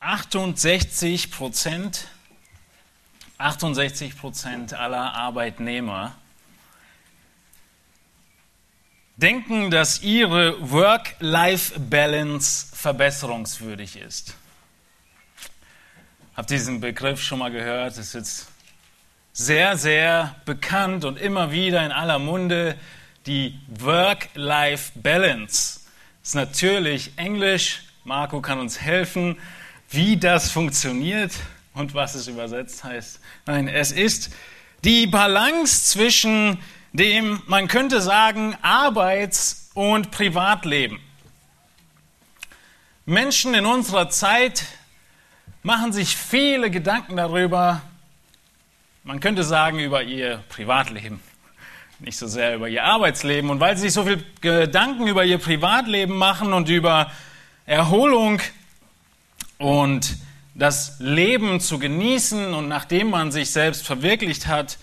68 Prozent, 68 Prozent aller Arbeitnehmer denken, dass ihre Work-Life-Balance verbesserungswürdig ist. Habt diesen Begriff schon mal gehört? Das ist jetzt sehr, sehr bekannt und immer wieder in aller Munde. Die Work-Life-Balance ist natürlich Englisch. Marco kann uns helfen, wie das funktioniert und was es übersetzt heißt. Nein, es ist die Balance zwischen dem, man könnte sagen, Arbeits- und Privatleben. Menschen in unserer Zeit machen sich viele Gedanken darüber, man könnte sagen, über ihr Privatleben, nicht so sehr über ihr Arbeitsleben. Und weil sie sich so viel Gedanken über ihr Privatleben machen und über Erholung und das Leben zu genießen und nachdem man sich selbst verwirklicht hat,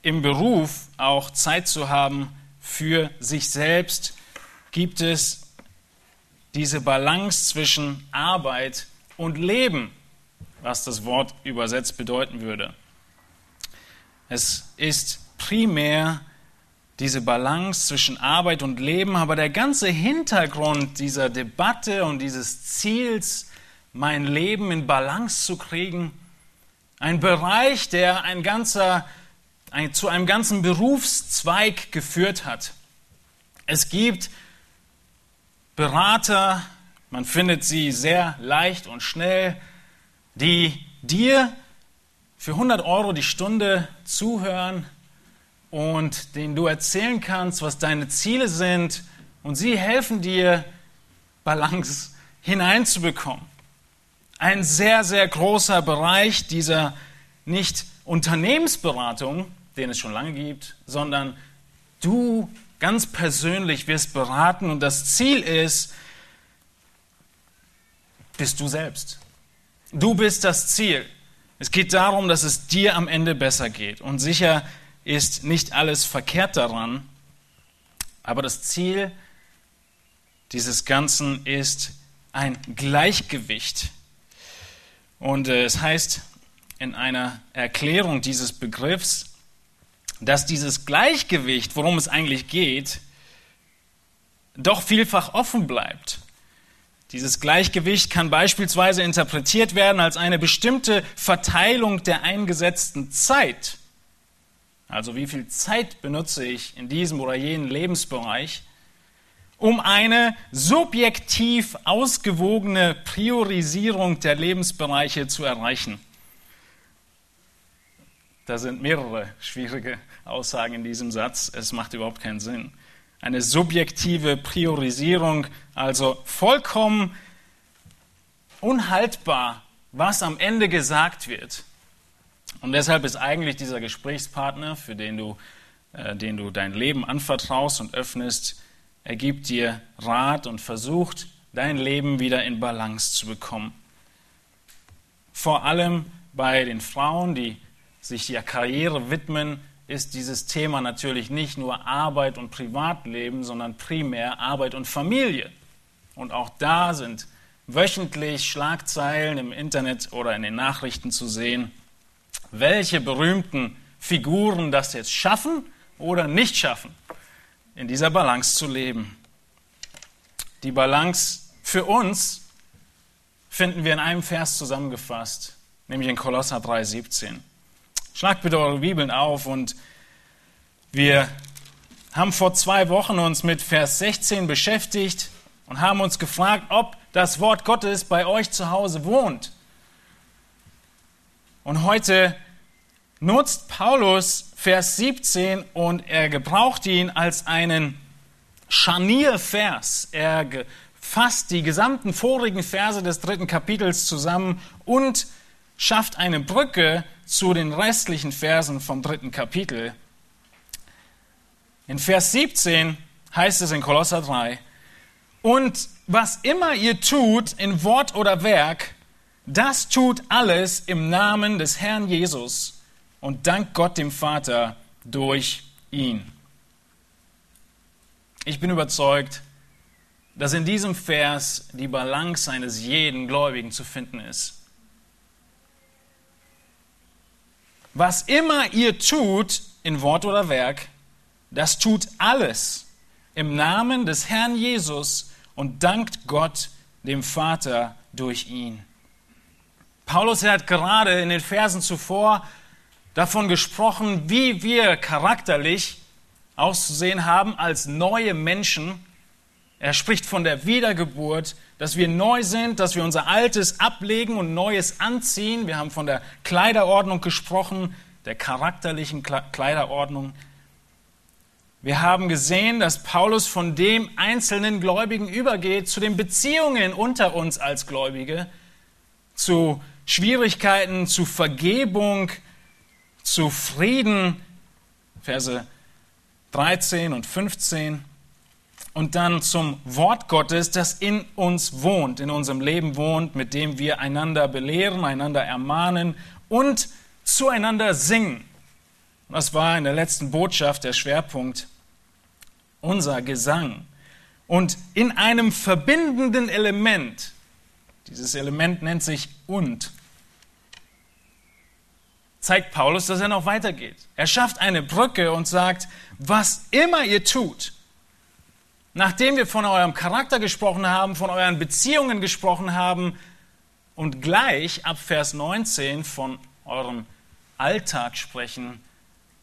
im Beruf auch Zeit zu haben für sich selbst, gibt es diese Balance zwischen Arbeit und Leben, was das Wort übersetzt bedeuten würde. Es ist primär diese Balance zwischen Arbeit und Leben, aber der ganze Hintergrund dieser Debatte und dieses Ziels, mein Leben in Balance zu kriegen, ein Bereich, der ein ganzer ein, zu einem ganzen Berufszweig geführt hat. Es gibt Berater, man findet sie sehr leicht und schnell, die dir für 100 Euro die Stunde zuhören und denen du erzählen kannst, was deine Ziele sind und sie helfen dir, Balance hineinzubekommen. Ein sehr, sehr großer Bereich dieser nicht Unternehmensberatung, den es schon lange gibt, sondern du ganz persönlich wirst beraten und das Ziel ist, bist du selbst. Du bist das Ziel. Es geht darum, dass es dir am Ende besser geht. Und sicher ist nicht alles verkehrt daran, aber das Ziel dieses Ganzen ist ein Gleichgewicht. Und äh, es heißt in einer Erklärung dieses Begriffs, dass dieses Gleichgewicht, worum es eigentlich geht, doch vielfach offen bleibt. Dieses Gleichgewicht kann beispielsweise interpretiert werden als eine bestimmte Verteilung der eingesetzten Zeit. Also wie viel Zeit benutze ich in diesem oder jenen Lebensbereich, um eine subjektiv ausgewogene Priorisierung der Lebensbereiche zu erreichen. Da sind mehrere schwierige Aussagen in diesem Satz. Es macht überhaupt keinen Sinn. Eine subjektive Priorisierung, also vollkommen unhaltbar, was am Ende gesagt wird. Und deshalb ist eigentlich dieser Gesprächspartner, für den du, äh, den du dein Leben anvertraust und öffnest, er gibt dir Rat und versucht, dein Leben wieder in Balance zu bekommen. Vor allem bei den Frauen, die sich der Karriere widmen, ist dieses Thema natürlich nicht nur Arbeit und Privatleben, sondern primär Arbeit und Familie. Und auch da sind wöchentlich Schlagzeilen im Internet oder in den Nachrichten zu sehen, welche berühmten Figuren das jetzt schaffen oder nicht schaffen, in dieser Balance zu leben. Die Balance für uns finden wir in einem Vers zusammengefasst, nämlich in Kolosser 3,17. Schlagt bitte eure Bibeln auf und wir haben vor zwei Wochen uns mit Vers 16 beschäftigt und haben uns gefragt, ob das Wort Gottes bei euch zu Hause wohnt. Und heute nutzt Paulus Vers 17 und er gebraucht ihn als einen Scharniervers. Er fasst die gesamten vorigen Verse des dritten Kapitels zusammen und schafft eine Brücke zu den restlichen Versen vom dritten Kapitel. In Vers 17 heißt es in Kolosser 3, und was immer ihr tut in Wort oder Werk, das tut alles im Namen des Herrn Jesus und dankt Gott dem Vater durch ihn. Ich bin überzeugt, dass in diesem Vers die Balance eines jeden Gläubigen zu finden ist. Was immer ihr tut, in Wort oder Werk, das tut alles im Namen des Herrn Jesus und dankt Gott, dem Vater, durch ihn. Paulus hat gerade in den Versen zuvor davon gesprochen, wie wir charakterlich auszusehen haben als neue Menschen. Er spricht von der Wiedergeburt, dass wir neu sind, dass wir unser Altes ablegen und Neues anziehen. Wir haben von der Kleiderordnung gesprochen, der charakterlichen Kleiderordnung. Wir haben gesehen, dass Paulus von dem einzelnen Gläubigen übergeht zu den Beziehungen unter uns als Gläubige, zu Schwierigkeiten, zu Vergebung, zu Frieden, Verse 13 und 15, und dann zum Wort Gottes, das in uns wohnt, in unserem Leben wohnt, mit dem wir einander belehren, einander ermahnen und zueinander singen. Das war in der letzten Botschaft der Schwerpunkt unser Gesang. Und in einem verbindenden Element, dieses Element nennt sich und, zeigt Paulus, dass er noch weitergeht. Er schafft eine Brücke und sagt, was immer ihr tut, nachdem wir von eurem Charakter gesprochen haben, von euren Beziehungen gesprochen haben und gleich ab Vers 19 von eurem Alltag sprechen,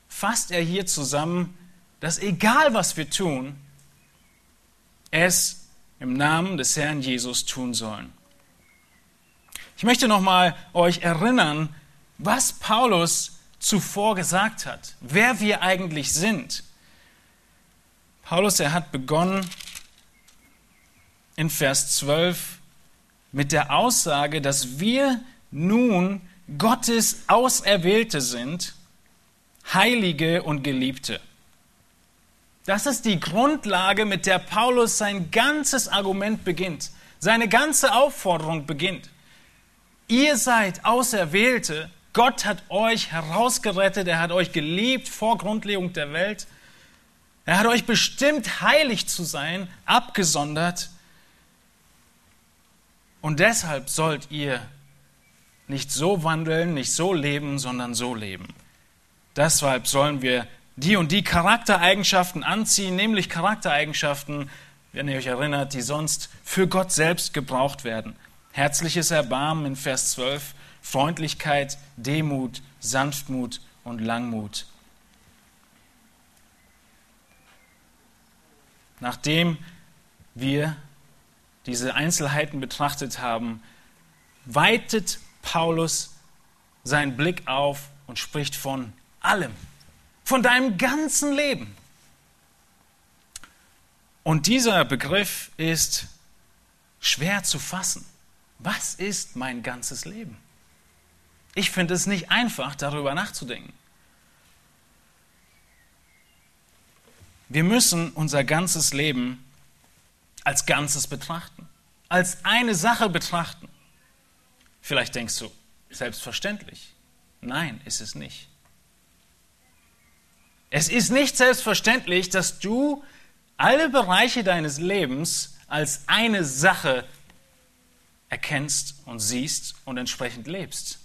fasst er hier zusammen, dass egal was wir tun, es im Namen des Herrn Jesus tun sollen. Ich möchte nochmal euch erinnern, was Paulus zuvor gesagt hat, wer wir eigentlich sind. Paulus, er hat begonnen in Vers 12 mit der Aussage, dass wir nun Gottes Auserwählte sind, Heilige und Geliebte. Das ist die Grundlage, mit der Paulus sein ganzes Argument beginnt, seine ganze Aufforderung beginnt. Ihr seid Auserwählte, Gott hat euch herausgerettet, er hat euch geliebt vor Grundlegung der Welt, er hat euch bestimmt, heilig zu sein, abgesondert. Und deshalb sollt ihr nicht so wandeln, nicht so leben, sondern so leben. Deshalb sollen wir die und die Charaktereigenschaften anziehen, nämlich Charaktereigenschaften, wenn ihr euch erinnert, die sonst für Gott selbst gebraucht werden. Herzliches Erbarmen in Vers 12, Freundlichkeit, Demut, Sanftmut und Langmut. Nachdem wir diese Einzelheiten betrachtet haben, weitet Paulus seinen Blick auf und spricht von allem von deinem ganzen Leben. Und dieser Begriff ist schwer zu fassen. Was ist mein ganzes Leben? Ich finde es nicht einfach, darüber nachzudenken. Wir müssen unser ganzes Leben als Ganzes betrachten, als eine Sache betrachten. Vielleicht denkst du, selbstverständlich. Nein, ist es nicht. Es ist nicht selbstverständlich, dass du alle Bereiche deines Lebens als eine Sache erkennst und siehst und entsprechend lebst.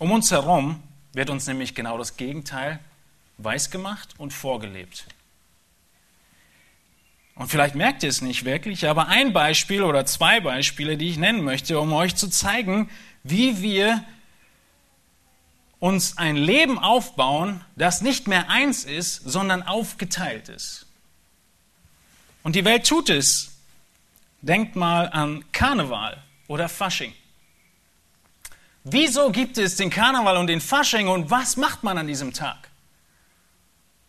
Um uns herum wird uns nämlich genau das Gegenteil weisgemacht und vorgelebt. Und vielleicht merkt ihr es nicht wirklich, aber ein Beispiel oder zwei Beispiele, die ich nennen möchte, um euch zu zeigen, wie wir uns ein Leben aufbauen, das nicht mehr eins ist, sondern aufgeteilt ist. Und die Welt tut es. Denkt mal an Karneval oder Fasching. Wieso gibt es den Karneval und den Fasching und was macht man an diesem Tag?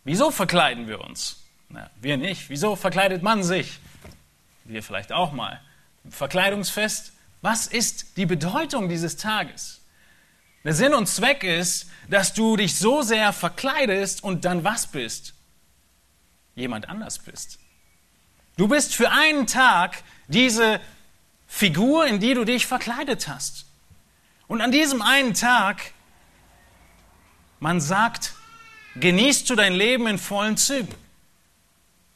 Wieso verkleiden wir uns? Na, wir nicht. Wieso verkleidet man sich? Wir vielleicht auch mal. Verkleidungsfest was ist die Bedeutung dieses Tages? Der Sinn und Zweck ist, dass du dich so sehr verkleidest und dann was bist? Jemand anders bist. Du bist für einen Tag diese Figur, in die du dich verkleidet hast. Und an diesem einen Tag, man sagt, genießt du dein Leben in vollen Zügen.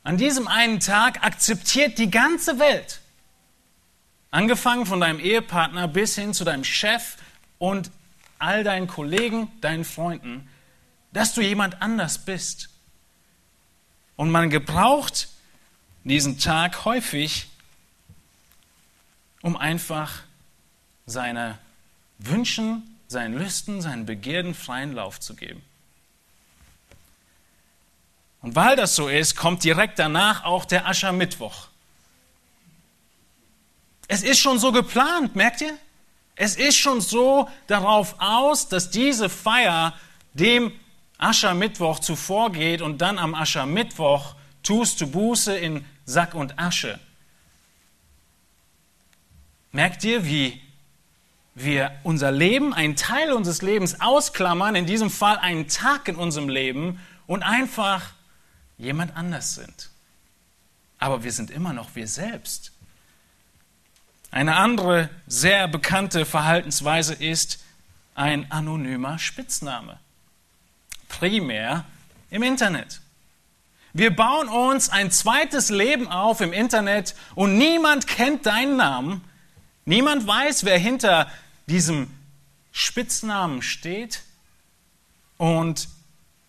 An diesem einen Tag akzeptiert die ganze Welt, Angefangen von deinem Ehepartner bis hin zu deinem Chef und all deinen Kollegen, deinen Freunden, dass du jemand anders bist. Und man gebraucht diesen Tag häufig, um einfach seine Wünschen, seinen Lüsten, seinen Begierden freien Lauf zu geben. Und weil das so ist, kommt direkt danach auch der Aschermittwoch. Es ist schon so geplant, merkt ihr? Es ist schon so darauf aus, dass diese Feier dem Aschermittwoch zuvorgeht und dann am Aschermittwoch tust du Buße in Sack und Asche. Merkt ihr, wie wir unser Leben, einen Teil unseres Lebens ausklammern, in diesem Fall einen Tag in unserem Leben und einfach jemand anders sind. Aber wir sind immer noch wir selbst. Eine andere sehr bekannte Verhaltensweise ist ein anonymer Spitzname. Primär im Internet. Wir bauen uns ein zweites Leben auf im Internet und niemand kennt deinen Namen. Niemand weiß, wer hinter diesem Spitznamen steht. Und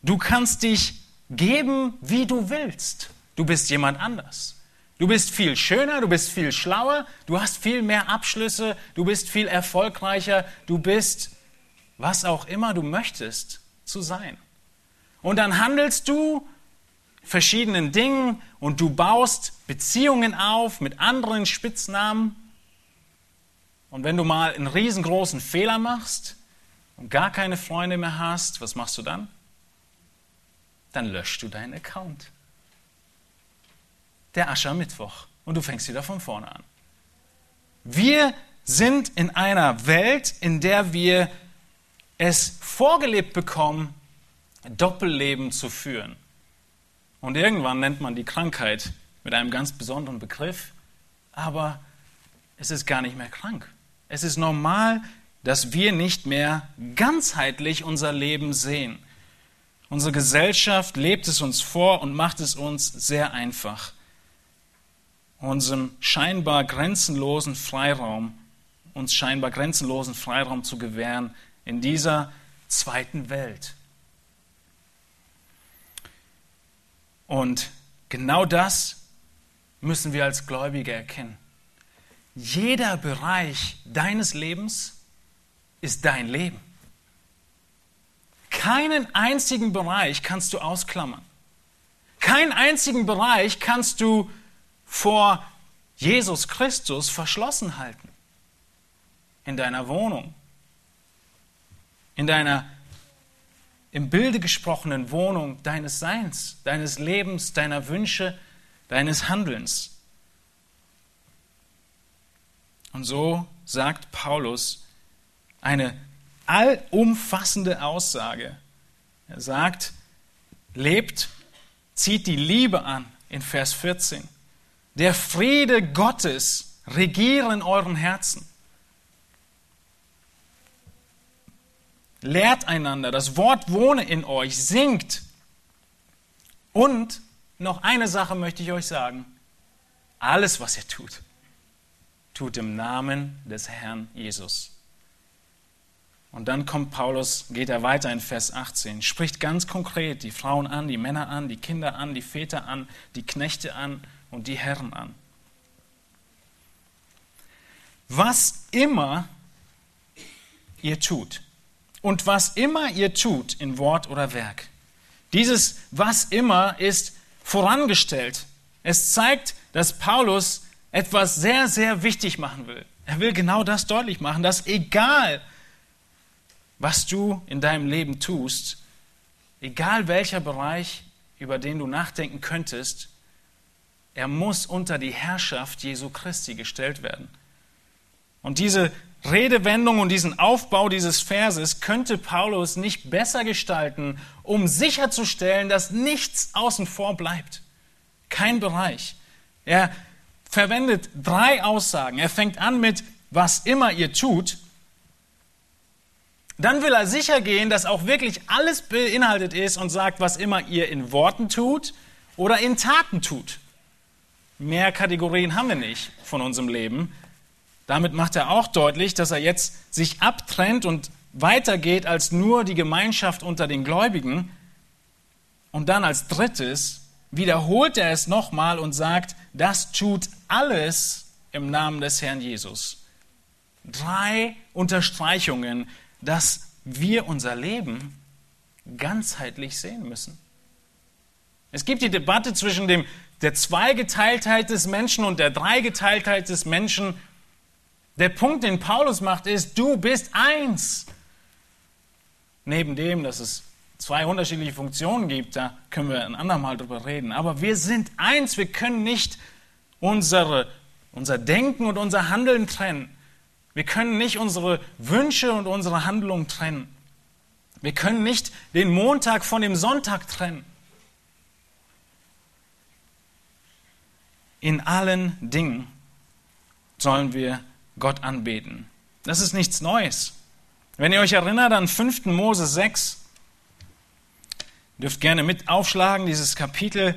du kannst dich geben, wie du willst. Du bist jemand anders. Du bist viel schöner, du bist viel schlauer, du hast viel mehr Abschlüsse, du bist viel erfolgreicher, du bist was auch immer du möchtest zu sein. Und dann handelst du verschiedenen Dingen und du baust Beziehungen auf mit anderen Spitznamen. Und wenn du mal einen riesengroßen Fehler machst und gar keine Freunde mehr hast, was machst du dann? Dann löschst du deinen Account der Aschermittwoch und du fängst wieder von vorne an. Wir sind in einer Welt, in der wir es vorgelebt bekommen, Doppelleben zu führen. Und irgendwann nennt man die Krankheit mit einem ganz besonderen Begriff, aber es ist gar nicht mehr krank. Es ist normal, dass wir nicht mehr ganzheitlich unser Leben sehen. Unsere Gesellschaft lebt es uns vor und macht es uns sehr einfach unserem scheinbar grenzenlosen Freiraum, uns scheinbar grenzenlosen Freiraum zu gewähren in dieser zweiten Welt. Und genau das müssen wir als Gläubige erkennen. Jeder Bereich deines Lebens ist dein Leben. Keinen einzigen Bereich kannst du ausklammern. Keinen einzigen Bereich kannst du vor Jesus Christus verschlossen halten. In deiner Wohnung, in deiner im Bilde gesprochenen Wohnung deines Seins, deines Lebens, deiner Wünsche, deines Handelns. Und so sagt Paulus eine allumfassende Aussage. Er sagt, lebt, zieht die Liebe an in Vers 14 der Friede Gottes regiere in euren Herzen. Lehrt einander, das Wort wohne in euch, singt. Und noch eine Sache möchte ich euch sagen. Alles, was ihr tut, tut im Namen des Herrn Jesus. Und dann kommt Paulus, geht er weiter in Vers 18, spricht ganz konkret die Frauen an, die Männer an, die Kinder an, die Väter an, die Knechte an und die Herren an. Was immer ihr tut und was immer ihr tut in Wort oder Werk, dieses was immer ist vorangestellt. Es zeigt, dass Paulus etwas sehr, sehr wichtig machen will. Er will genau das deutlich machen, dass egal, was du in deinem Leben tust, egal welcher Bereich, über den du nachdenken könntest, er muss unter die Herrschaft Jesu Christi gestellt werden. Und diese Redewendung und diesen Aufbau dieses Verses könnte Paulus nicht besser gestalten, um sicherzustellen, dass nichts außen vor bleibt. Kein Bereich. Er verwendet drei Aussagen. Er fängt an mit, was immer ihr tut. Dann will er sicher gehen, dass auch wirklich alles beinhaltet ist und sagt, was immer ihr in Worten tut oder in Taten tut. Mehr Kategorien haben wir nicht von unserem Leben. Damit macht er auch deutlich, dass er jetzt sich abtrennt und weitergeht als nur die Gemeinschaft unter den Gläubigen. Und dann als drittes wiederholt er es nochmal und sagt, das tut alles im Namen des Herrn Jesus. Drei Unterstreichungen, dass wir unser Leben ganzheitlich sehen müssen. Es gibt die Debatte zwischen dem, der Zweigeteiltheit des Menschen und der Dreigeteiltheit des Menschen. Der Punkt, den Paulus macht, ist, du bist eins. Neben dem, dass es zwei unterschiedliche Funktionen gibt, da können wir ein andermal drüber reden. Aber wir sind eins, wir können nicht unsere, unser Denken und unser Handeln trennen. Wir können nicht unsere Wünsche und unsere Handlungen trennen. Wir können nicht den Montag von dem Sonntag trennen. In allen Dingen sollen wir Gott anbeten. Das ist nichts Neues. Wenn ihr euch erinnert an 5. Mose 6, dürft gerne mit aufschlagen, dieses Kapitel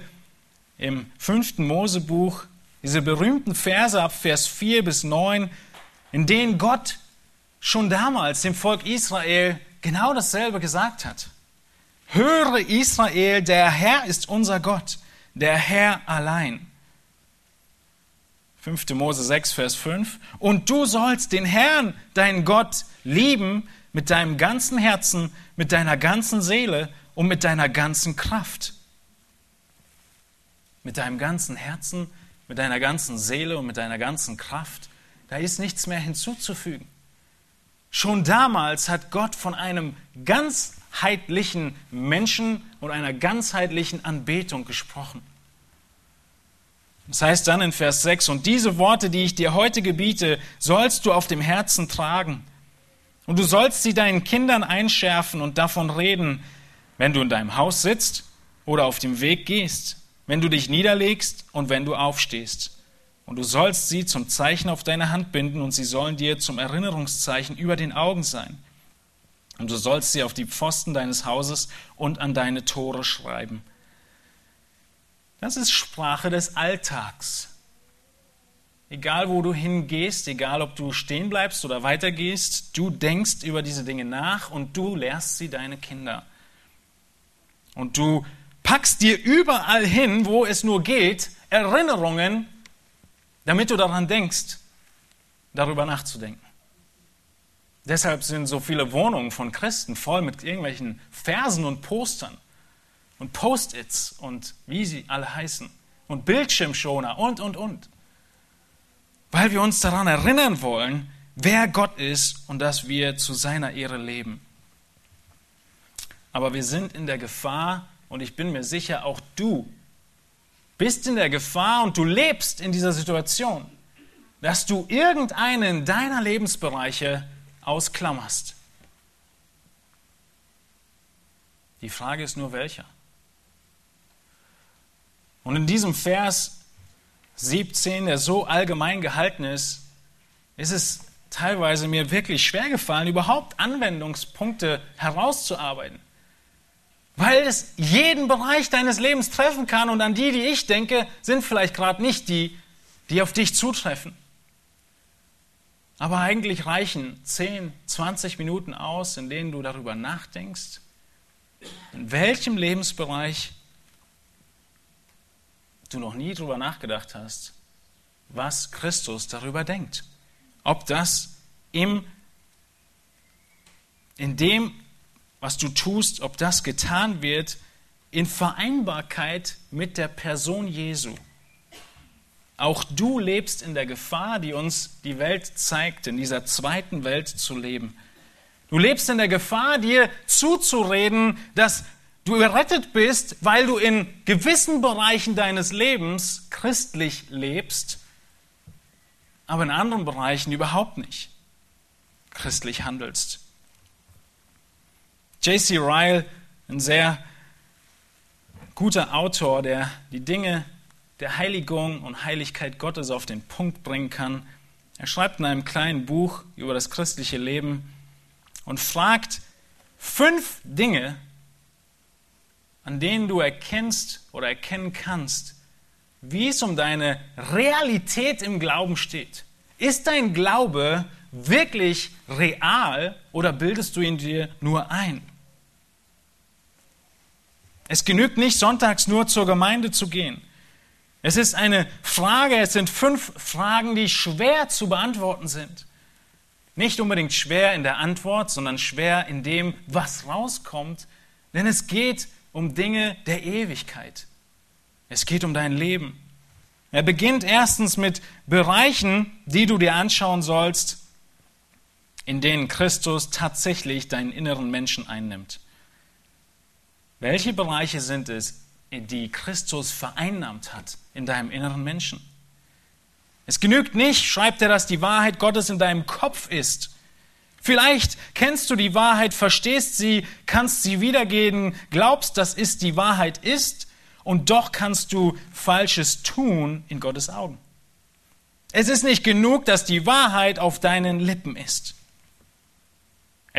im 5. Mosebuch, diese berühmten Verse ab Vers 4 bis 9, in denen Gott schon damals dem Volk Israel genau dasselbe gesagt hat. Höre Israel, der Herr ist unser Gott, der Herr allein. 5. Mose 6, Vers 5. Und du sollst den Herrn, deinen Gott, lieben mit deinem ganzen Herzen, mit deiner ganzen Seele und mit deiner ganzen Kraft. Mit deinem ganzen Herzen, mit deiner ganzen Seele und mit deiner ganzen Kraft. Da ist nichts mehr hinzuzufügen. Schon damals hat Gott von einem ganzheitlichen Menschen und einer ganzheitlichen Anbetung gesprochen. Das heißt dann in Vers 6, und diese Worte, die ich dir heute gebiete, sollst du auf dem Herzen tragen. Und du sollst sie deinen Kindern einschärfen und davon reden, wenn du in deinem Haus sitzt oder auf dem Weg gehst, wenn du dich niederlegst und wenn du aufstehst. Und du sollst sie zum Zeichen auf deine Hand binden und sie sollen dir zum Erinnerungszeichen über den Augen sein. Und du sollst sie auf die Pfosten deines Hauses und an deine Tore schreiben. Das ist Sprache des Alltags. Egal wo du hingehst, egal ob du stehen bleibst oder weitergehst, du denkst über diese Dinge nach und du lehrst sie deine Kinder. Und du packst dir überall hin, wo es nur geht, Erinnerungen, damit du daran denkst, darüber nachzudenken. Deshalb sind so viele Wohnungen von Christen voll mit irgendwelchen Versen und Postern und Post-its und wie sie alle heißen und Bildschirmschoner und, und, und. Weil wir uns daran erinnern wollen, wer Gott ist und dass wir zu seiner Ehre leben. Aber wir sind in der Gefahr, und ich bin mir sicher, auch du bist in der Gefahr und du lebst in dieser Situation, dass du irgendeinen deiner Lebensbereiche ausklammerst. Die Frage ist nur welcher. Und in diesem Vers 17, der so allgemein gehalten ist, ist es teilweise mir wirklich schwer gefallen, überhaupt Anwendungspunkte herauszuarbeiten. Weil es jeden Bereich deines Lebens treffen kann und an die, die ich denke, sind vielleicht gerade nicht die, die auf dich zutreffen. Aber eigentlich reichen 10, 20 Minuten aus, in denen du darüber nachdenkst, in welchem Lebensbereich du noch nie darüber nachgedacht hast, was Christus darüber denkt. Ob das im, in dem, was du tust, ob das getan wird in Vereinbarkeit mit der Person Jesu. Auch du lebst in der Gefahr, die uns die Welt zeigt, in dieser zweiten Welt zu leben. Du lebst in der Gefahr, dir zuzureden, dass du errettet bist, weil du in gewissen Bereichen deines Lebens christlich lebst, aber in anderen Bereichen überhaupt nicht christlich handelst. J.C. Ryle, ein sehr guter Autor, der die Dinge der Heiligung und Heiligkeit Gottes auf den Punkt bringen kann. Er schreibt in einem kleinen Buch über das christliche Leben und fragt fünf Dinge, an denen du erkennst oder erkennen kannst, wie es um deine Realität im Glauben steht. Ist dein Glaube wirklich real oder bildest du ihn dir nur ein? Es genügt nicht, sonntags nur zur Gemeinde zu gehen. Es ist eine Frage, es sind fünf Fragen, die schwer zu beantworten sind. Nicht unbedingt schwer in der Antwort, sondern schwer in dem, was rauskommt, denn es geht um Dinge der Ewigkeit. Es geht um dein Leben. Er beginnt erstens mit Bereichen, die du dir anschauen sollst, in denen Christus tatsächlich deinen inneren Menschen einnimmt. Welche Bereiche sind es, die Christus vereinnahmt hat in deinem inneren Menschen? Es genügt nicht, schreibt er, dass die Wahrheit Gottes in deinem Kopf ist. Vielleicht kennst du die Wahrheit, verstehst sie, kannst sie wiedergeben, glaubst, dass es die Wahrheit ist, und doch kannst du Falsches tun in Gottes Augen. Es ist nicht genug, dass die Wahrheit auf deinen Lippen ist.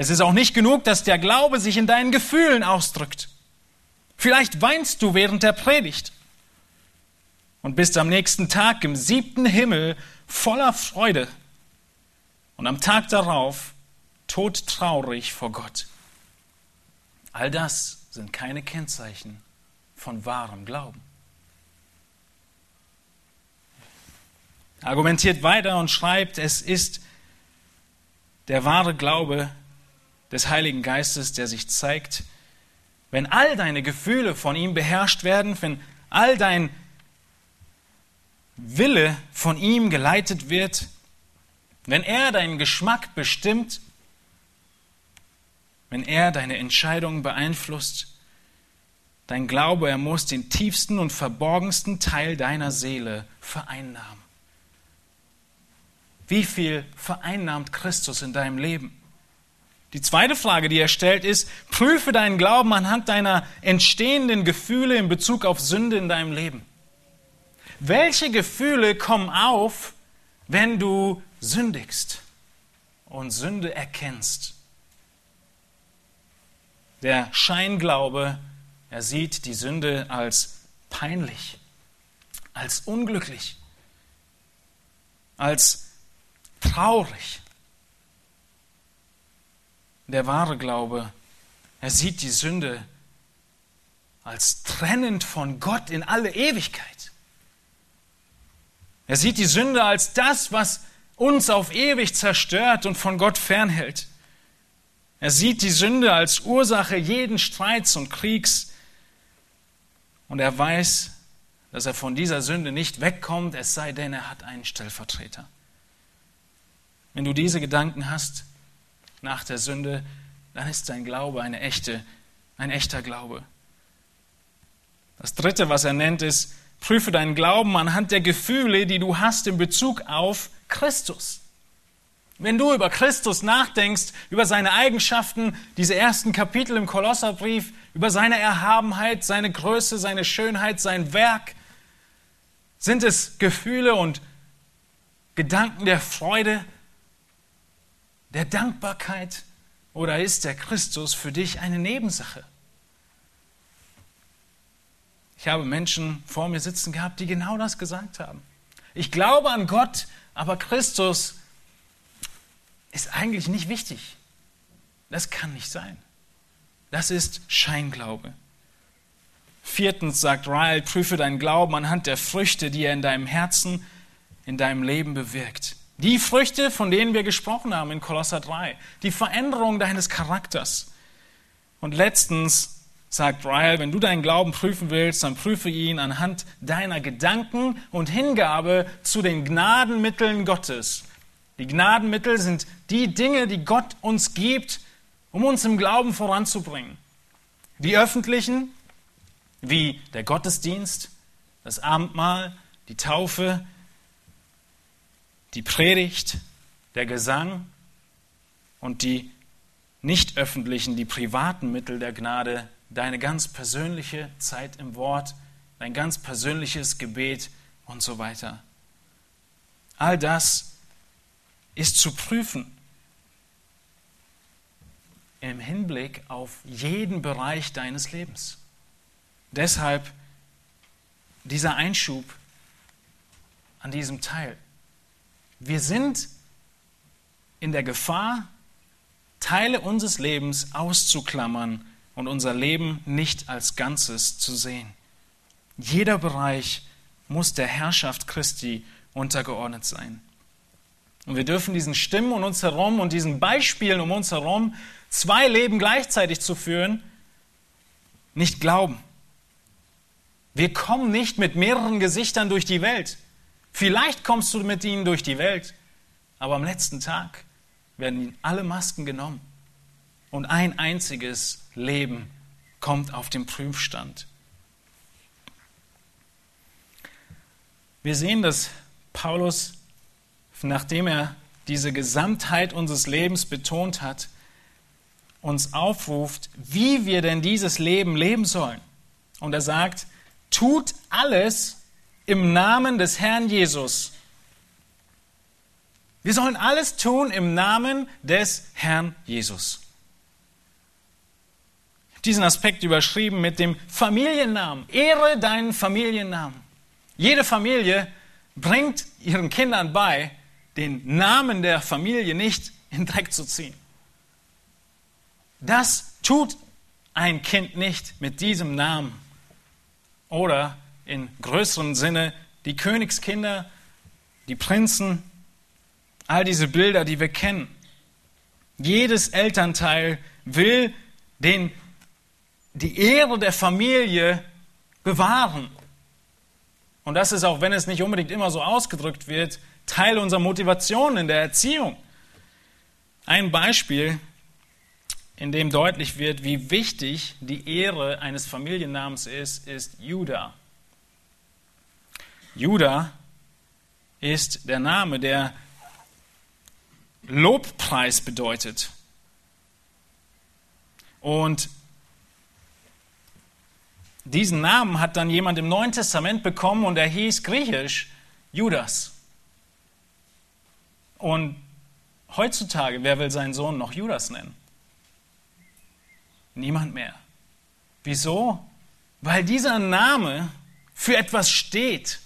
Es ist auch nicht genug, dass der Glaube sich in deinen Gefühlen ausdrückt. Vielleicht weinst du während der Predigt und bist am nächsten Tag im siebten Himmel voller Freude und am Tag darauf todtraurig vor Gott. All das sind keine Kennzeichen von wahrem Glauben. Er argumentiert weiter und schreibt, es ist der wahre Glaube des Heiligen Geistes, der sich zeigt wenn all deine Gefühle von ihm beherrscht werden, wenn all dein Wille von ihm geleitet wird, wenn er deinen Geschmack bestimmt, wenn er deine Entscheidungen beeinflusst, dein Glaube, er muss den tiefsten und verborgensten Teil deiner Seele vereinnahmen. Wie viel vereinnahmt Christus in deinem Leben? Die zweite Frage, die er stellt, ist, prüfe deinen Glauben anhand deiner entstehenden Gefühle in Bezug auf Sünde in deinem Leben. Welche Gefühle kommen auf, wenn du sündigst und Sünde erkennst? Der Scheinglaube, er sieht die Sünde als peinlich, als unglücklich, als traurig. Der wahre Glaube, er sieht die Sünde als trennend von Gott in alle Ewigkeit. Er sieht die Sünde als das, was uns auf ewig zerstört und von Gott fernhält. Er sieht die Sünde als Ursache jeden Streits und Kriegs. Und er weiß, dass er von dieser Sünde nicht wegkommt, es sei denn, er hat einen Stellvertreter. Wenn du diese Gedanken hast, nach der Sünde, dann ist dein Glaube eine echte, ein echter Glaube. Das dritte, was er nennt, ist, prüfe deinen Glauben anhand der Gefühle, die du hast in Bezug auf Christus. Wenn du über Christus nachdenkst, über seine Eigenschaften, diese ersten Kapitel im Kolosserbrief, über seine Erhabenheit, seine Größe, seine Schönheit, sein Werk, sind es Gefühle und Gedanken der Freude, der Dankbarkeit oder ist der Christus für dich eine Nebensache? Ich habe Menschen vor mir sitzen gehabt, die genau das gesagt haben. Ich glaube an Gott, aber Christus ist eigentlich nicht wichtig. Das kann nicht sein. Das ist Scheinglaube. Viertens sagt Ryle, prüfe deinen Glauben anhand der Früchte, die er in deinem Herzen, in deinem Leben bewirkt. Die Früchte, von denen wir gesprochen haben in Kolosser 3. Die Veränderung deines Charakters. Und letztens sagt Ryle, wenn du deinen Glauben prüfen willst, dann prüfe ihn anhand deiner Gedanken und Hingabe zu den Gnadenmitteln Gottes. Die Gnadenmittel sind die Dinge, die Gott uns gibt, um uns im Glauben voranzubringen. Die öffentlichen, wie der Gottesdienst, das Abendmahl, die Taufe, die Predigt, der Gesang und die nicht öffentlichen, die privaten Mittel der Gnade, deine ganz persönliche Zeit im Wort, dein ganz persönliches Gebet und so weiter. All das ist zu prüfen im Hinblick auf jeden Bereich deines Lebens. Deshalb dieser Einschub an diesem Teil. Wir sind in der Gefahr, Teile unseres Lebens auszuklammern und unser Leben nicht als Ganzes zu sehen. Jeder Bereich muss der Herrschaft Christi untergeordnet sein. Und wir dürfen diesen Stimmen um uns herum und diesen Beispielen um uns herum, zwei Leben gleichzeitig zu führen, nicht glauben. Wir kommen nicht mit mehreren Gesichtern durch die Welt. Vielleicht kommst du mit ihnen durch die Welt, aber am letzten Tag werden ihnen alle Masken genommen und ein einziges Leben kommt auf den Prüfstand. Wir sehen, dass Paulus, nachdem er diese Gesamtheit unseres Lebens betont hat, uns aufruft, wie wir denn dieses Leben leben sollen. Und er sagt, tut alles im Namen des Herrn Jesus. Wir sollen alles tun im Namen des Herrn Jesus. Diesen Aspekt überschrieben mit dem Familiennamen. Ehre deinen Familiennamen. Jede Familie bringt ihren Kindern bei, den Namen der Familie nicht in Dreck zu ziehen. Das tut ein Kind nicht mit diesem Namen. Oder in größerem Sinne die Königskinder, die Prinzen, all diese Bilder, die wir kennen. Jedes Elternteil will den, die Ehre der Familie bewahren. Und das ist auch, wenn es nicht unbedingt immer so ausgedrückt wird, Teil unserer Motivation in der Erziehung. Ein Beispiel, in dem deutlich wird, wie wichtig die Ehre eines Familiennamens ist, ist Judah. Judah ist der Name, der Lobpreis bedeutet. Und diesen Namen hat dann jemand im Neuen Testament bekommen und er hieß griechisch Judas. Und heutzutage, wer will seinen Sohn noch Judas nennen? Niemand mehr. Wieso? Weil dieser Name für etwas steht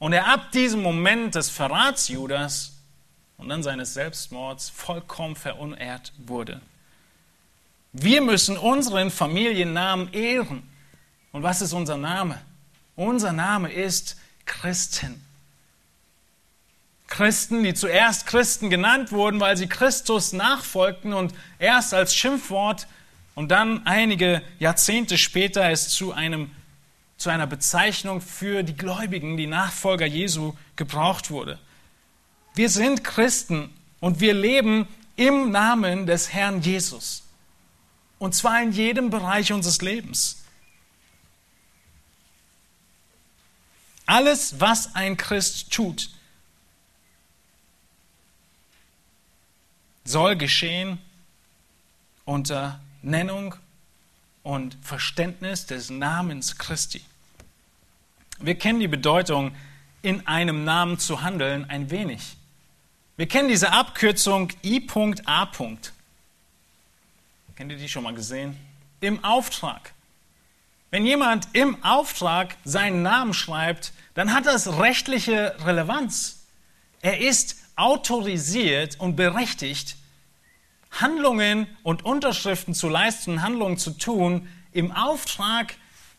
und er ab diesem Moment des Verrats Judas und dann seines Selbstmords vollkommen verunehrt wurde. Wir müssen unseren Familiennamen ehren. Und was ist unser Name? Unser Name ist Christen. Christen, die zuerst Christen genannt wurden, weil sie Christus nachfolgten und erst als Schimpfwort und dann einige Jahrzehnte später es zu, einem, zu einer Bezeichnung für die Gläubigen, die Nachfolger Jesu, gebraucht wurde. Wir sind Christen und wir leben im Namen des Herrn Jesus. Und zwar in jedem Bereich unseres Lebens. Alles, was ein Christ tut, soll geschehen unter Nennung und Verständnis des Namens Christi. Wir kennen die Bedeutung, in einem Namen zu handeln, ein wenig. Wir kennen diese Abkürzung I.A. Kennt ihr die schon mal gesehen? Im Auftrag. Wenn jemand im Auftrag seinen Namen schreibt, dann hat das rechtliche Relevanz. Er ist autorisiert und berechtigt, Handlungen und Unterschriften zu leisten, Handlungen zu tun im Auftrag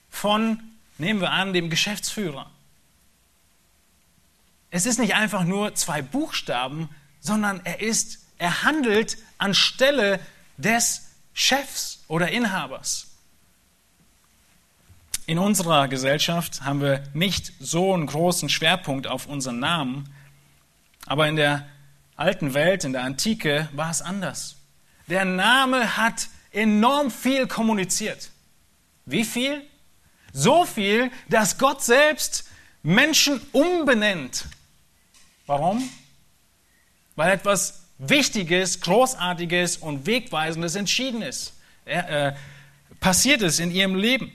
von, nehmen wir an, dem Geschäftsführer. Es ist nicht einfach nur zwei Buchstaben, sondern er ist, er handelt anstelle des Chefs oder Inhabers. In unserer Gesellschaft haben wir nicht so einen großen Schwerpunkt auf unseren Namen, aber in der alten Welt, in der Antike, war es anders. Der Name hat enorm viel kommuniziert. Wie viel? So viel, dass Gott selbst Menschen umbenennt. Warum? Weil etwas Wichtiges, Großartiges und Wegweisendes entschieden ist, äh, passiert ist in ihrem Leben.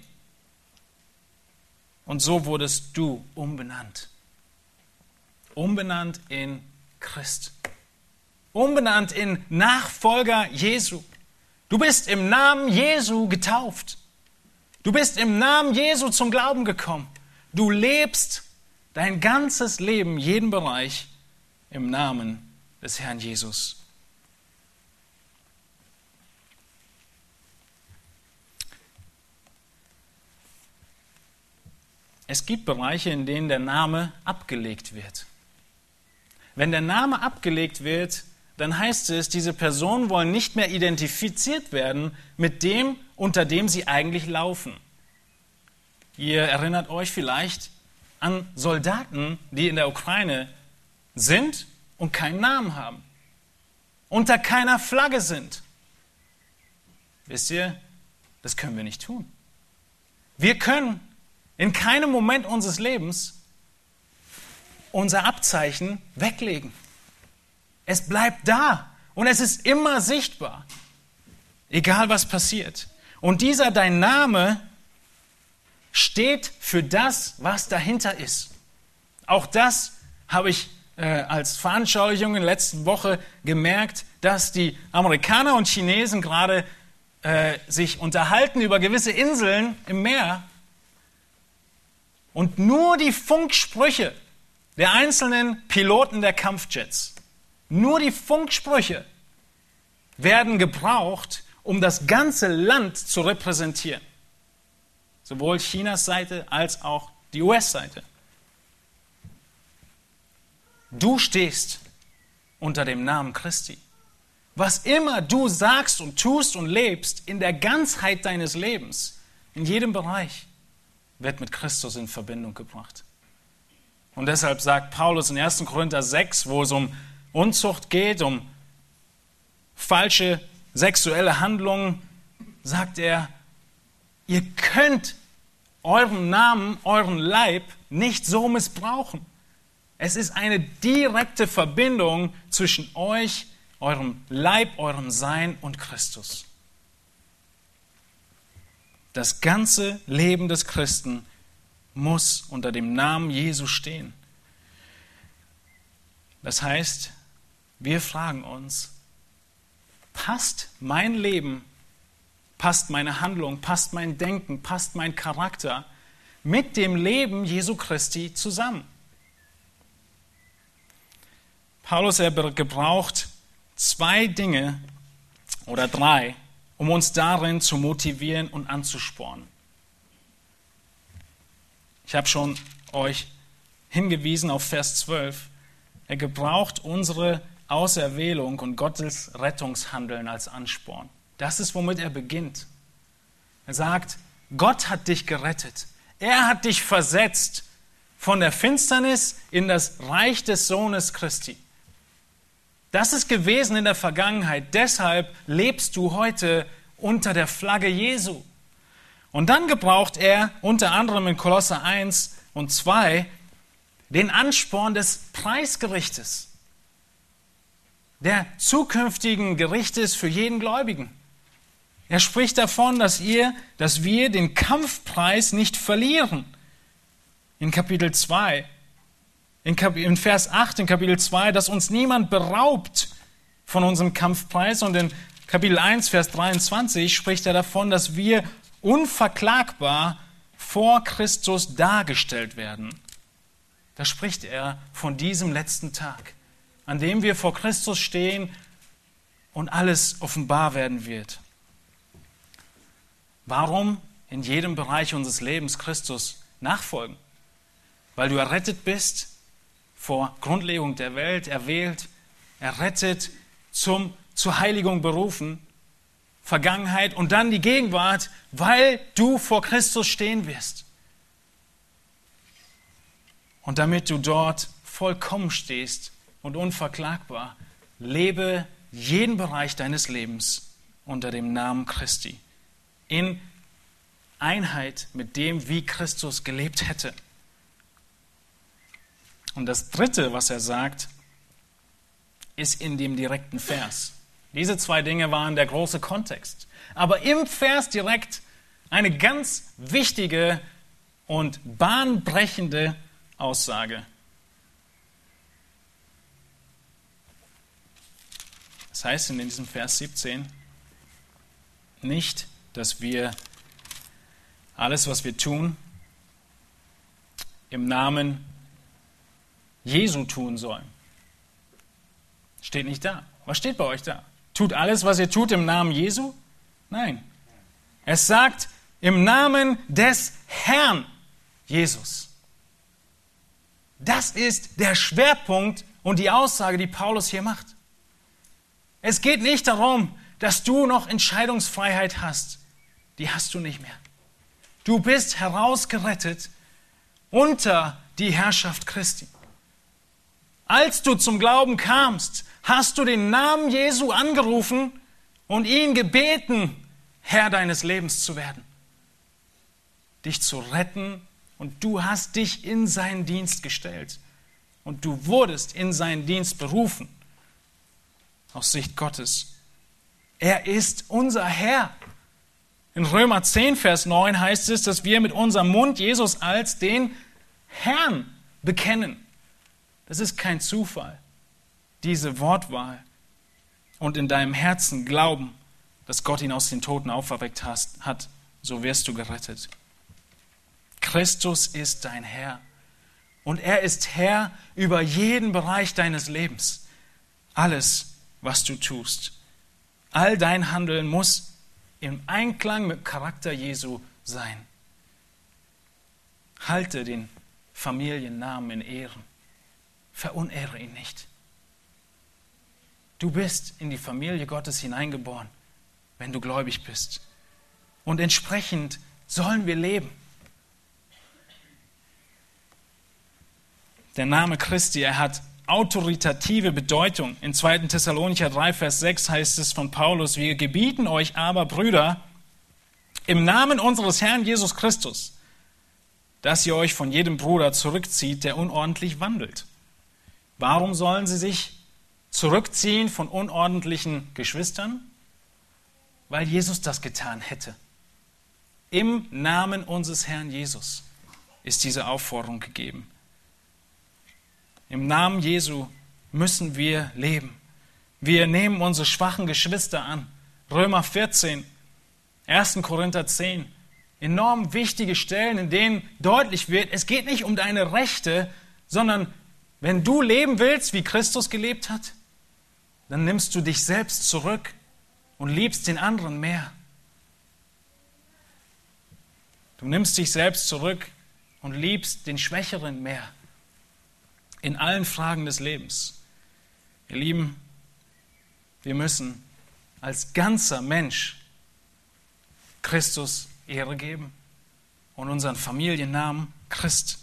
Und so wurdest du umbenannt. Umbenannt in Christ umbenannt in Nachfolger Jesu. Du bist im Namen Jesu getauft. Du bist im Namen Jesu zum Glauben gekommen. Du lebst dein ganzes Leben, jeden Bereich im Namen des Herrn Jesus. Es gibt Bereiche, in denen der Name abgelegt wird. Wenn der Name abgelegt wird, dann heißt es, diese Personen wollen nicht mehr identifiziert werden mit dem, unter dem sie eigentlich laufen. Ihr erinnert euch vielleicht an Soldaten, die in der Ukraine sind und keinen Namen haben, unter keiner Flagge sind. Wisst ihr, das können wir nicht tun. Wir können in keinem Moment unseres Lebens unser Abzeichen weglegen. Es bleibt da und es ist immer sichtbar, egal was passiert. Und dieser dein Name steht für das, was dahinter ist. Auch das habe ich äh, als Veranschaulichung in der letzten Woche gemerkt, dass die Amerikaner und Chinesen gerade äh, sich unterhalten über gewisse Inseln im Meer und nur die Funksprüche der einzelnen Piloten der Kampfjets, nur die Funksprüche werden gebraucht, um das ganze Land zu repräsentieren. Sowohl Chinas Seite als auch die US-Seite. Du stehst unter dem Namen Christi. Was immer du sagst und tust und lebst in der Ganzheit deines Lebens, in jedem Bereich, wird mit Christus in Verbindung gebracht. Und deshalb sagt Paulus in 1. Korinther 6, wo es um Unzucht geht, um falsche sexuelle Handlungen, sagt er, ihr könnt euren Namen, euren Leib nicht so missbrauchen. Es ist eine direkte Verbindung zwischen euch, eurem Leib, eurem Sein und Christus. Das ganze Leben des Christen muss unter dem Namen Jesu stehen. Das heißt, wir fragen uns, passt mein Leben, passt meine Handlung, passt mein Denken, passt mein Charakter mit dem Leben Jesu Christi zusammen? Paulus er gebraucht zwei Dinge oder drei, um uns darin zu motivieren und anzuspornen. Ich habe schon euch hingewiesen auf Vers 12. Er gebraucht unsere Auserwählung und Gottes Rettungshandeln als Ansporn. Das ist, womit er beginnt. Er sagt, Gott hat dich gerettet. Er hat dich versetzt von der Finsternis in das Reich des Sohnes Christi. Das ist gewesen in der Vergangenheit. Deshalb lebst du heute unter der Flagge Jesu. Und dann gebraucht er unter anderem in Kolosser 1 und 2 den Ansporn des Preisgerichtes, der zukünftigen Gerichtes für jeden Gläubigen. Er spricht davon, dass ihr, dass wir den Kampfpreis nicht verlieren. In Kapitel 2 in, Kap in Vers 8 in Kapitel 2, dass uns niemand beraubt von unserem Kampfpreis. Und in Kapitel 1, Vers 23 spricht er davon, dass wir unverklagbar vor Christus dargestellt werden. Da spricht er von diesem letzten Tag, an dem wir vor Christus stehen und alles offenbar werden wird. Warum in jedem Bereich unseres Lebens Christus nachfolgen? Weil du errettet bist, vor Grundlegung der Welt erwählt, errettet, zum, zur Heiligung berufen, Vergangenheit und dann die Gegenwart, weil du vor Christus stehen wirst. Und damit du dort vollkommen stehst und unverklagbar, lebe jeden Bereich deines Lebens unter dem Namen Christi, in Einheit mit dem, wie Christus gelebt hätte. Und das Dritte, was er sagt, ist in dem direkten Vers. Diese zwei Dinge waren der große Kontext. Aber im Vers direkt eine ganz wichtige und bahnbrechende Aussage. Das heißt in diesem Vers 17 nicht, dass wir alles, was wir tun, im Namen Jesu tun sollen. Steht nicht da. Was steht bei euch da? Tut alles, was ihr tut, im Namen Jesu? Nein. Es sagt im Namen des Herrn Jesus. Das ist der Schwerpunkt und die Aussage, die Paulus hier macht. Es geht nicht darum, dass du noch Entscheidungsfreiheit hast. Die hast du nicht mehr. Du bist herausgerettet unter die Herrschaft Christi. Als du zum Glauben kamst, hast du den Namen Jesu angerufen und ihn gebeten, Herr deines Lebens zu werden, dich zu retten und du hast dich in seinen Dienst gestellt und du wurdest in seinen Dienst berufen aus Sicht Gottes. Er ist unser Herr. In Römer 10, Vers 9 heißt es, dass wir mit unserem Mund Jesus als den Herrn bekennen. Das ist kein Zufall, diese Wortwahl. Und in deinem Herzen glauben, dass Gott ihn aus den Toten auferweckt hat, so wirst du gerettet. Christus ist dein Herr. Und er ist Herr über jeden Bereich deines Lebens. Alles, was du tust. All dein Handeln muss im Einklang mit Charakter Jesu sein. Halte den Familiennamen in Ehren. Verunehre ihn nicht. Du bist in die Familie Gottes hineingeboren, wenn du gläubig bist. Und entsprechend sollen wir leben. Der Name Christi, er hat autoritative Bedeutung. In 2. Thessalonicher 3, Vers 6 heißt es von Paulus, wir gebieten euch aber, Brüder, im Namen unseres Herrn Jesus Christus, dass ihr euch von jedem Bruder zurückzieht, der unordentlich wandelt. Warum sollen sie sich zurückziehen von unordentlichen Geschwistern? Weil Jesus das getan hätte. Im Namen unseres Herrn Jesus ist diese Aufforderung gegeben. Im Namen Jesu müssen wir leben. Wir nehmen unsere schwachen Geschwister an. Römer 14, 1. Korinther 10. Enorm wichtige Stellen, in denen deutlich wird, es geht nicht um deine Rechte, sondern wenn du leben willst, wie Christus gelebt hat, dann nimmst du dich selbst zurück und liebst den anderen mehr. Du nimmst dich selbst zurück und liebst den Schwächeren mehr in allen Fragen des Lebens. Ihr Lieben, wir müssen als ganzer Mensch Christus Ehre geben und unseren Familiennamen Christ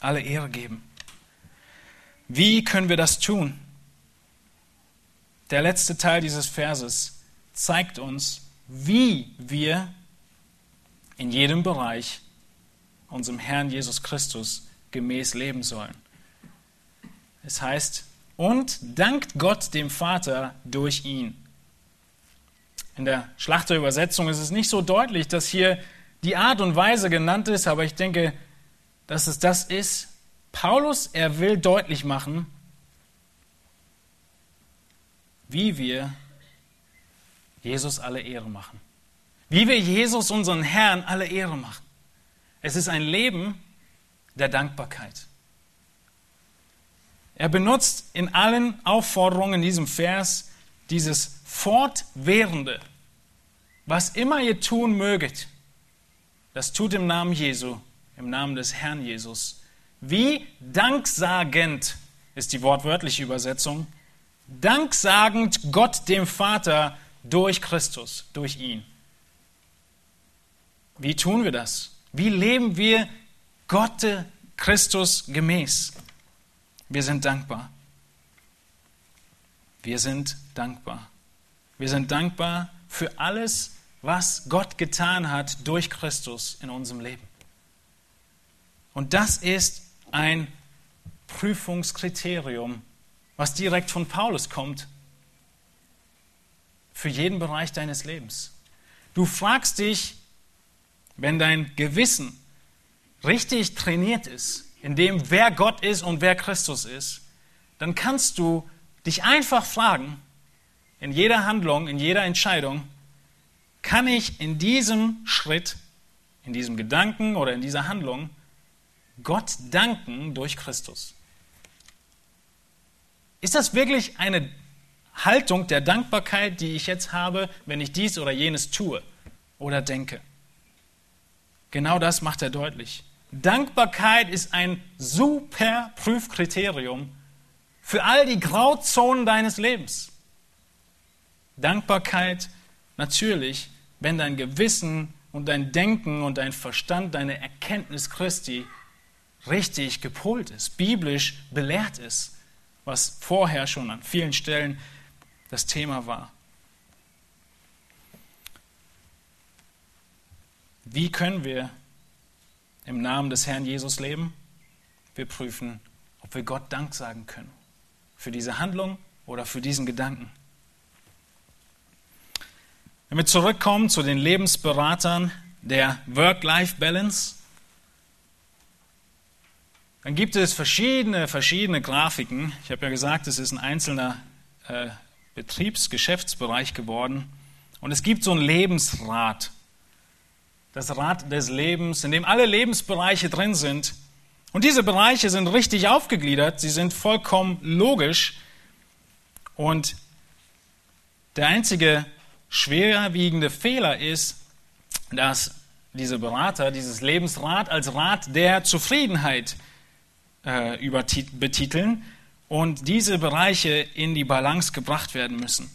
alle Ehre geben. Wie können wir das tun? Der letzte Teil dieses Verses zeigt uns, wie wir in jedem Bereich unserem Herrn Jesus Christus gemäß leben sollen. Es heißt, und dankt Gott dem Vater durch ihn. In der Schlachterübersetzung ist es nicht so deutlich, dass hier die Art und Weise genannt ist, aber ich denke, dass es das ist. Paulus, er will deutlich machen, wie wir Jesus alle Ehre machen. Wie wir Jesus, unseren Herrn, alle Ehre machen. Es ist ein Leben der Dankbarkeit. Er benutzt in allen Aufforderungen in diesem Vers dieses fortwährende, was immer ihr tun möget, das tut im Namen Jesu, im Namen des Herrn Jesus. Wie danksagend ist die wortwörtliche Übersetzung. Danksagend Gott dem Vater durch Christus, durch ihn. Wie tun wir das? Wie leben wir Gott Christus gemäß? Wir sind dankbar. Wir sind dankbar. Wir sind dankbar für alles, was Gott getan hat durch Christus in unserem Leben. Und das ist ein Prüfungskriterium, was direkt von Paulus kommt, für jeden Bereich deines Lebens. Du fragst dich, wenn dein Gewissen richtig trainiert ist, in dem, wer Gott ist und wer Christus ist, dann kannst du dich einfach fragen, in jeder Handlung, in jeder Entscheidung, kann ich in diesem Schritt, in diesem Gedanken oder in dieser Handlung Gott danken durch Christus? Ist das wirklich eine Haltung der Dankbarkeit, die ich jetzt habe, wenn ich dies oder jenes tue oder denke. Genau das macht er deutlich. Dankbarkeit ist ein super Prüfkriterium für all die Grauzonen deines Lebens. Dankbarkeit natürlich, wenn dein Gewissen und dein Denken und dein Verstand, deine Erkenntnis Christi richtig gepolt ist, biblisch belehrt ist, was vorher schon an vielen Stellen das Thema war. Wie können wir im Namen des Herrn Jesus leben? Wir prüfen, ob wir Gott Dank sagen können. Für diese Handlung oder für diesen Gedanken. Wenn wir zurückkommen zu den Lebensberatern der Work-Life-Balance, dann gibt es verschiedene, verschiedene Grafiken. Ich habe ja gesagt, es ist ein einzelner äh, Betriebsgeschäftsbereich geworden. Und es gibt so ein Lebensrad. Das Rad des Lebens, in dem alle Lebensbereiche drin sind. Und diese Bereiche sind richtig aufgegliedert, sie sind vollkommen logisch. Und der einzige schwerwiegende Fehler ist, dass diese Berater dieses Lebensrad als Rat der Zufriedenheit äh, betiteln und diese Bereiche in die Balance gebracht werden müssen.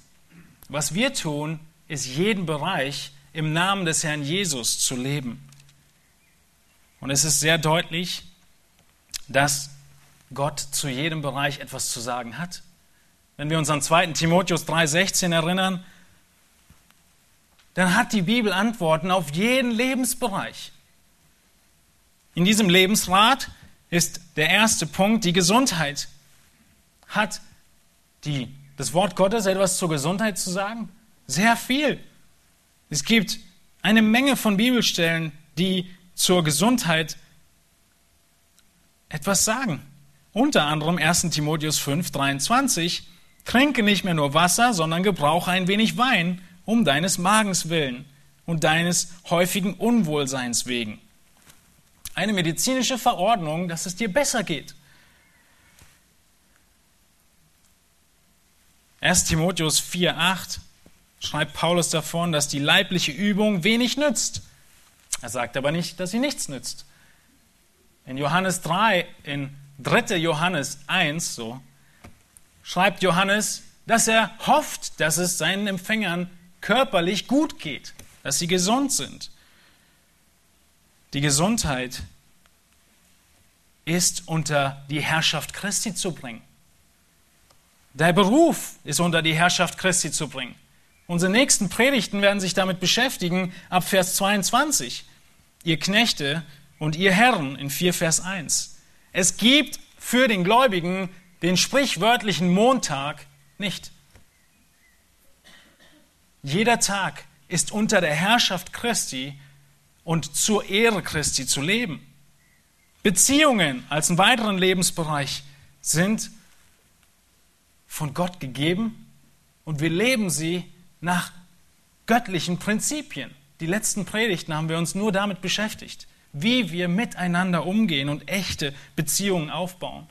Was wir tun, ist jeden Bereich im Namen des Herrn Jesus zu leben. Und es ist sehr deutlich, dass Gott zu jedem Bereich etwas zu sagen hat. Wenn wir uns an 2. Timotheus 3,16 erinnern, dann hat die Bibel Antworten auf jeden Lebensbereich. In diesem Lebensrat ist der erste Punkt die Gesundheit. Hat die, das Wort Gottes etwas zur Gesundheit zu sagen? Sehr viel. Es gibt eine Menge von Bibelstellen, die zur Gesundheit etwas sagen. Unter anderem 1 Timotheus 5, 23. Trinke nicht mehr nur Wasser, sondern gebrauche ein wenig Wein, um deines Magens willen und deines häufigen Unwohlseins wegen eine medizinische Verordnung, dass es dir besser geht. 1 Timotheus 4,8 schreibt Paulus davon, dass die leibliche Übung wenig nützt. Er sagt aber nicht, dass sie nichts nützt. In Johannes 3, in 3. Johannes 1, so, schreibt Johannes, dass er hofft, dass es seinen Empfängern körperlich gut geht, dass sie gesund sind. Die Gesundheit ist unter die Herrschaft Christi zu bringen. Der Beruf ist unter die Herrschaft Christi zu bringen. Unsere nächsten Predigten werden sich damit beschäftigen, ab Vers 22. Ihr Knechte und ihr Herren in 4 Vers 1. Es gibt für den Gläubigen den sprichwörtlichen Montag nicht. Jeder Tag ist unter der Herrschaft Christi und zur Ehre Christi zu leben. Beziehungen als einen weiteren Lebensbereich sind von Gott gegeben und wir leben sie nach göttlichen Prinzipien. Die letzten Predigten haben wir uns nur damit beschäftigt, wie wir miteinander umgehen und echte Beziehungen aufbauen.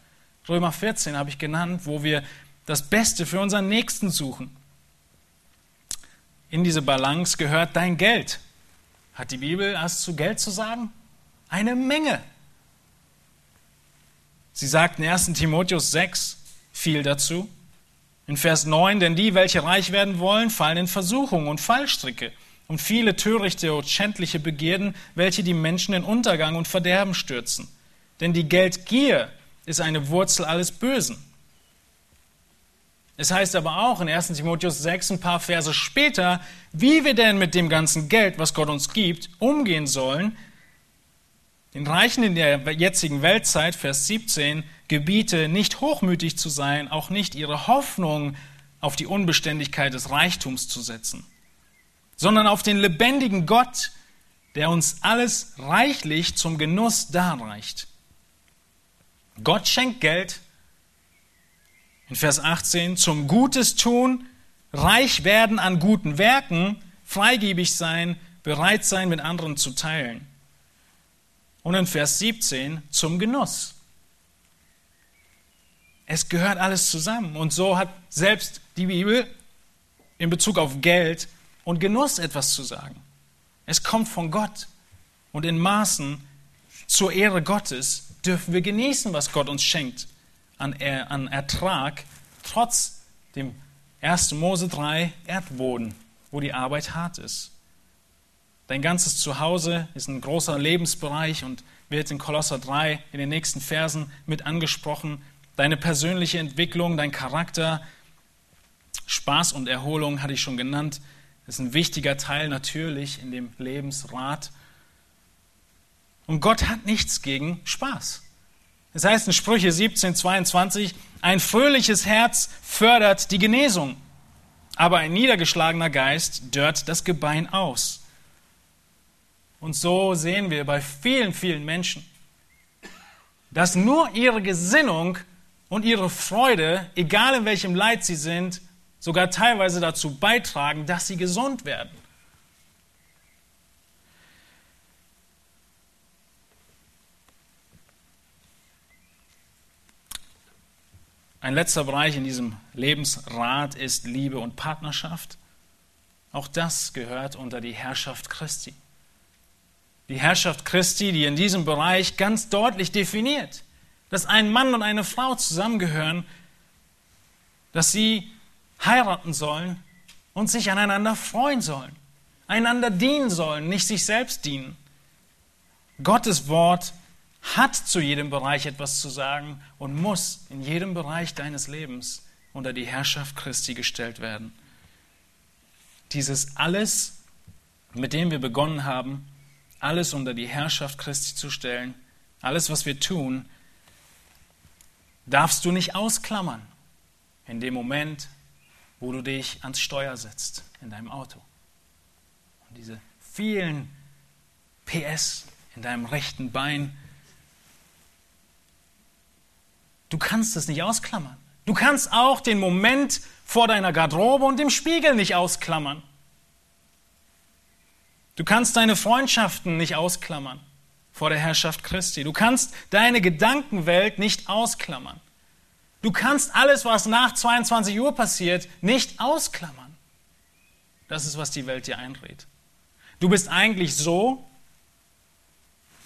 Römer 14 habe ich genannt, wo wir das Beste für unseren Nächsten suchen. In diese Balance gehört dein Geld. Hat die Bibel was zu Geld zu sagen? Eine Menge. Sie sagt in 1. Timotheus 6 viel dazu. In Vers 9, denn die, welche reich werden wollen, fallen in Versuchung und Fallstricke und viele törichte und schändliche Begierden, welche die Menschen in Untergang und Verderben stürzen. Denn die Geldgier ist eine Wurzel alles Bösen. Es heißt aber auch in 1 Timotheus 6, ein paar Verse später, wie wir denn mit dem ganzen Geld, was Gott uns gibt, umgehen sollen. Den Reichen in der jetzigen Weltzeit, Vers 17, gebiete, nicht hochmütig zu sein, auch nicht ihre Hoffnung auf die Unbeständigkeit des Reichtums zu setzen, sondern auf den lebendigen Gott, der uns alles reichlich zum Genuss darreicht. Gott schenkt Geld, in Vers 18, zum Gutes tun, reich werden an guten Werken, freigebig sein, bereit sein, mit anderen zu teilen. Und in Vers 17, zum Genuss. Es gehört alles zusammen. Und so hat selbst die Bibel in Bezug auf Geld und Genuss etwas zu sagen. Es kommt von Gott. Und in Maßen zur Ehre Gottes dürfen wir genießen, was Gott uns schenkt an, er an Ertrag, trotz dem 1. Mose 3 Erdboden, wo die Arbeit hart ist. Dein ganzes Zuhause ist ein großer Lebensbereich und wird in Kolosser 3 in den nächsten Versen mit angesprochen. Deine persönliche Entwicklung, dein Charakter, Spaß und Erholung hatte ich schon genannt. Ist ein wichtiger Teil natürlich in dem Lebensrat. Und Gott hat nichts gegen Spaß. Es das heißt in Sprüche 17, 22, ein fröhliches Herz fördert die Genesung, aber ein niedergeschlagener Geist dörrt das Gebein aus. Und so sehen wir bei vielen, vielen Menschen, dass nur ihre Gesinnung und ihre Freude, egal in welchem Leid sie sind, sogar teilweise dazu beitragen, dass sie gesund werden. Ein letzter Bereich in diesem Lebensrat ist Liebe und Partnerschaft. Auch das gehört unter die Herrschaft Christi. Die Herrschaft Christi, die in diesem Bereich ganz deutlich definiert, dass ein Mann und eine Frau zusammengehören, dass sie heiraten sollen und sich aneinander freuen sollen, einander dienen sollen, nicht sich selbst dienen. Gottes Wort hat zu jedem Bereich etwas zu sagen und muss in jedem Bereich deines Lebens unter die Herrschaft Christi gestellt werden. Dieses alles, mit dem wir begonnen haben, alles unter die Herrschaft Christi zu stellen, alles, was wir tun, darfst du nicht ausklammern in dem Moment, wo du dich ans Steuer setzt in deinem Auto. Und diese vielen PS in deinem rechten Bein, du kannst es nicht ausklammern. Du kannst auch den Moment vor deiner Garderobe und dem Spiegel nicht ausklammern. Du kannst deine Freundschaften nicht ausklammern vor der Herrschaft Christi. Du kannst deine Gedankenwelt nicht ausklammern. Du kannst alles, was nach 22 Uhr passiert, nicht ausklammern. Das ist, was die Welt dir einredet. Du bist eigentlich so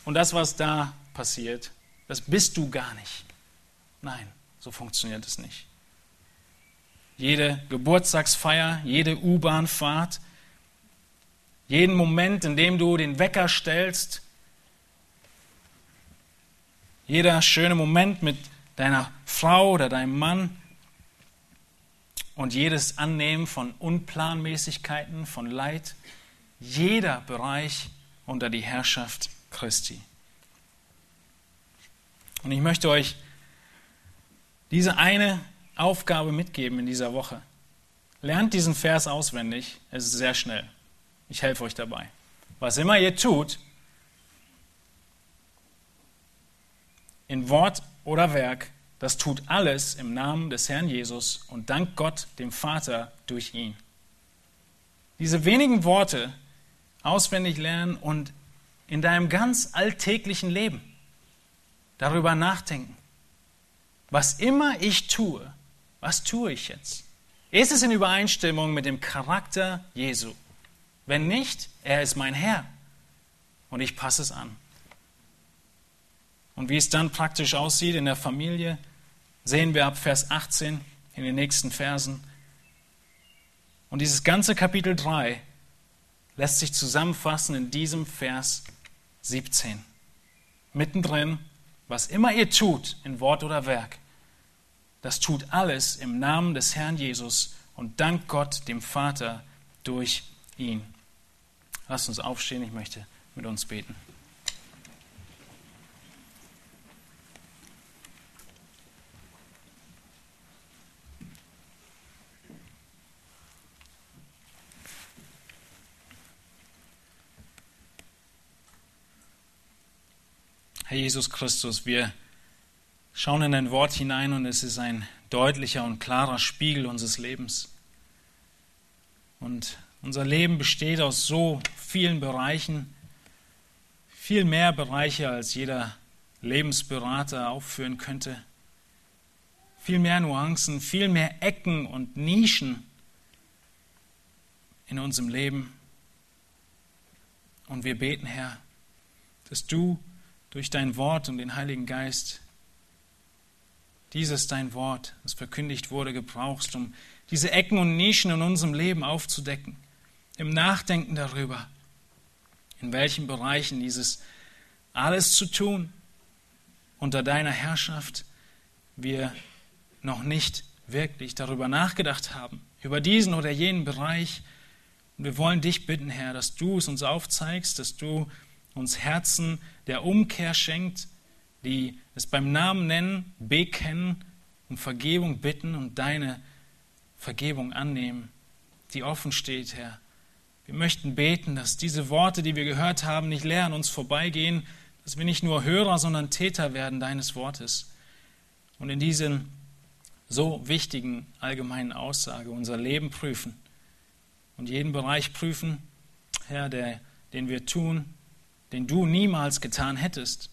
und das, was da passiert, das bist du gar nicht. Nein, so funktioniert es nicht. Jede Geburtstagsfeier, jede U-Bahn-Fahrt, jeden Moment, in dem du den Wecker stellst, jeder schöne Moment mit deiner Frau oder deinem Mann und jedes Annehmen von Unplanmäßigkeiten, von Leid, jeder Bereich unter die Herrschaft Christi. Und ich möchte euch diese eine Aufgabe mitgeben in dieser Woche. Lernt diesen Vers auswendig, es ist sehr schnell. Ich helfe euch dabei. Was immer ihr tut, in Wort oder Werk, das tut alles im Namen des Herrn Jesus und dank Gott, dem Vater, durch ihn. Diese wenigen Worte auswendig lernen und in deinem ganz alltäglichen Leben darüber nachdenken. Was immer ich tue, was tue ich jetzt? Ist es in Übereinstimmung mit dem Charakter Jesu? Wenn nicht, er ist mein Herr und ich passe es an. Und wie es dann praktisch aussieht in der Familie, sehen wir ab Vers 18 in den nächsten Versen. Und dieses ganze Kapitel 3 lässt sich zusammenfassen in diesem Vers 17. Mittendrin, was immer ihr tut in Wort oder Werk, das tut alles im Namen des Herrn Jesus und dank Gott, dem Vater, durch ihn. Lasst uns aufstehen, ich möchte mit uns beten. Herr Jesus Christus, wir schauen in dein Wort hinein und es ist ein deutlicher und klarer Spiegel unseres Lebens. Und unser Leben besteht aus so vielen Bereichen, viel mehr Bereiche, als jeder Lebensberater aufführen könnte. viel mehr Nuancen, viel mehr Ecken und Nischen in unserem Leben. Und wir beten, Herr, dass du durch dein Wort und den Heiligen Geist dieses dein Wort, das verkündigt wurde, gebrauchst, um diese Ecken und Nischen in unserem Leben aufzudecken, im Nachdenken darüber, in welchen Bereichen dieses alles zu tun unter deiner Herrschaft wir noch nicht wirklich darüber nachgedacht haben, über diesen oder jenen Bereich. Und wir wollen dich bitten, Herr, dass du es uns aufzeigst, dass du uns Herzen der Umkehr schenkt, die es beim Namen nennen, bekennen, um Vergebung bitten und deine Vergebung annehmen, die offen steht, Herr. Wir möchten beten, dass diese Worte, die wir gehört haben, nicht leer an uns vorbeigehen, dass wir nicht nur Hörer, sondern Täter werden deines Wortes. Und in diesen so wichtigen allgemeinen Aussage unser Leben prüfen und jeden Bereich prüfen, Herr, der, den wir tun, den du niemals getan hättest.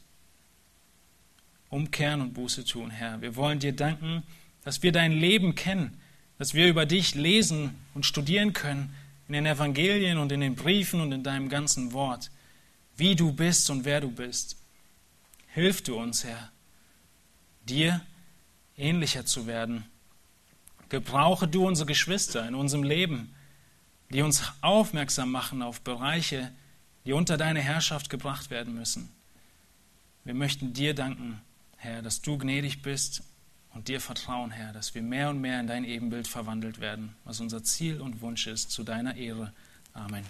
Umkehren und Buße tun, Herr. Wir wollen dir danken, dass wir dein Leben kennen, dass wir über dich lesen und studieren können in den Evangelien und in den Briefen und in deinem ganzen Wort, wie du bist und wer du bist. Hilf du uns, Herr, dir ähnlicher zu werden. Gebrauche du unsere Geschwister in unserem Leben, die uns aufmerksam machen auf Bereiche, die unter deine Herrschaft gebracht werden müssen. Wir möchten dir danken, Herr, dass du gnädig bist und dir vertrauen, Herr, dass wir mehr und mehr in dein Ebenbild verwandelt werden, was unser Ziel und Wunsch ist, zu deiner Ehre. Amen.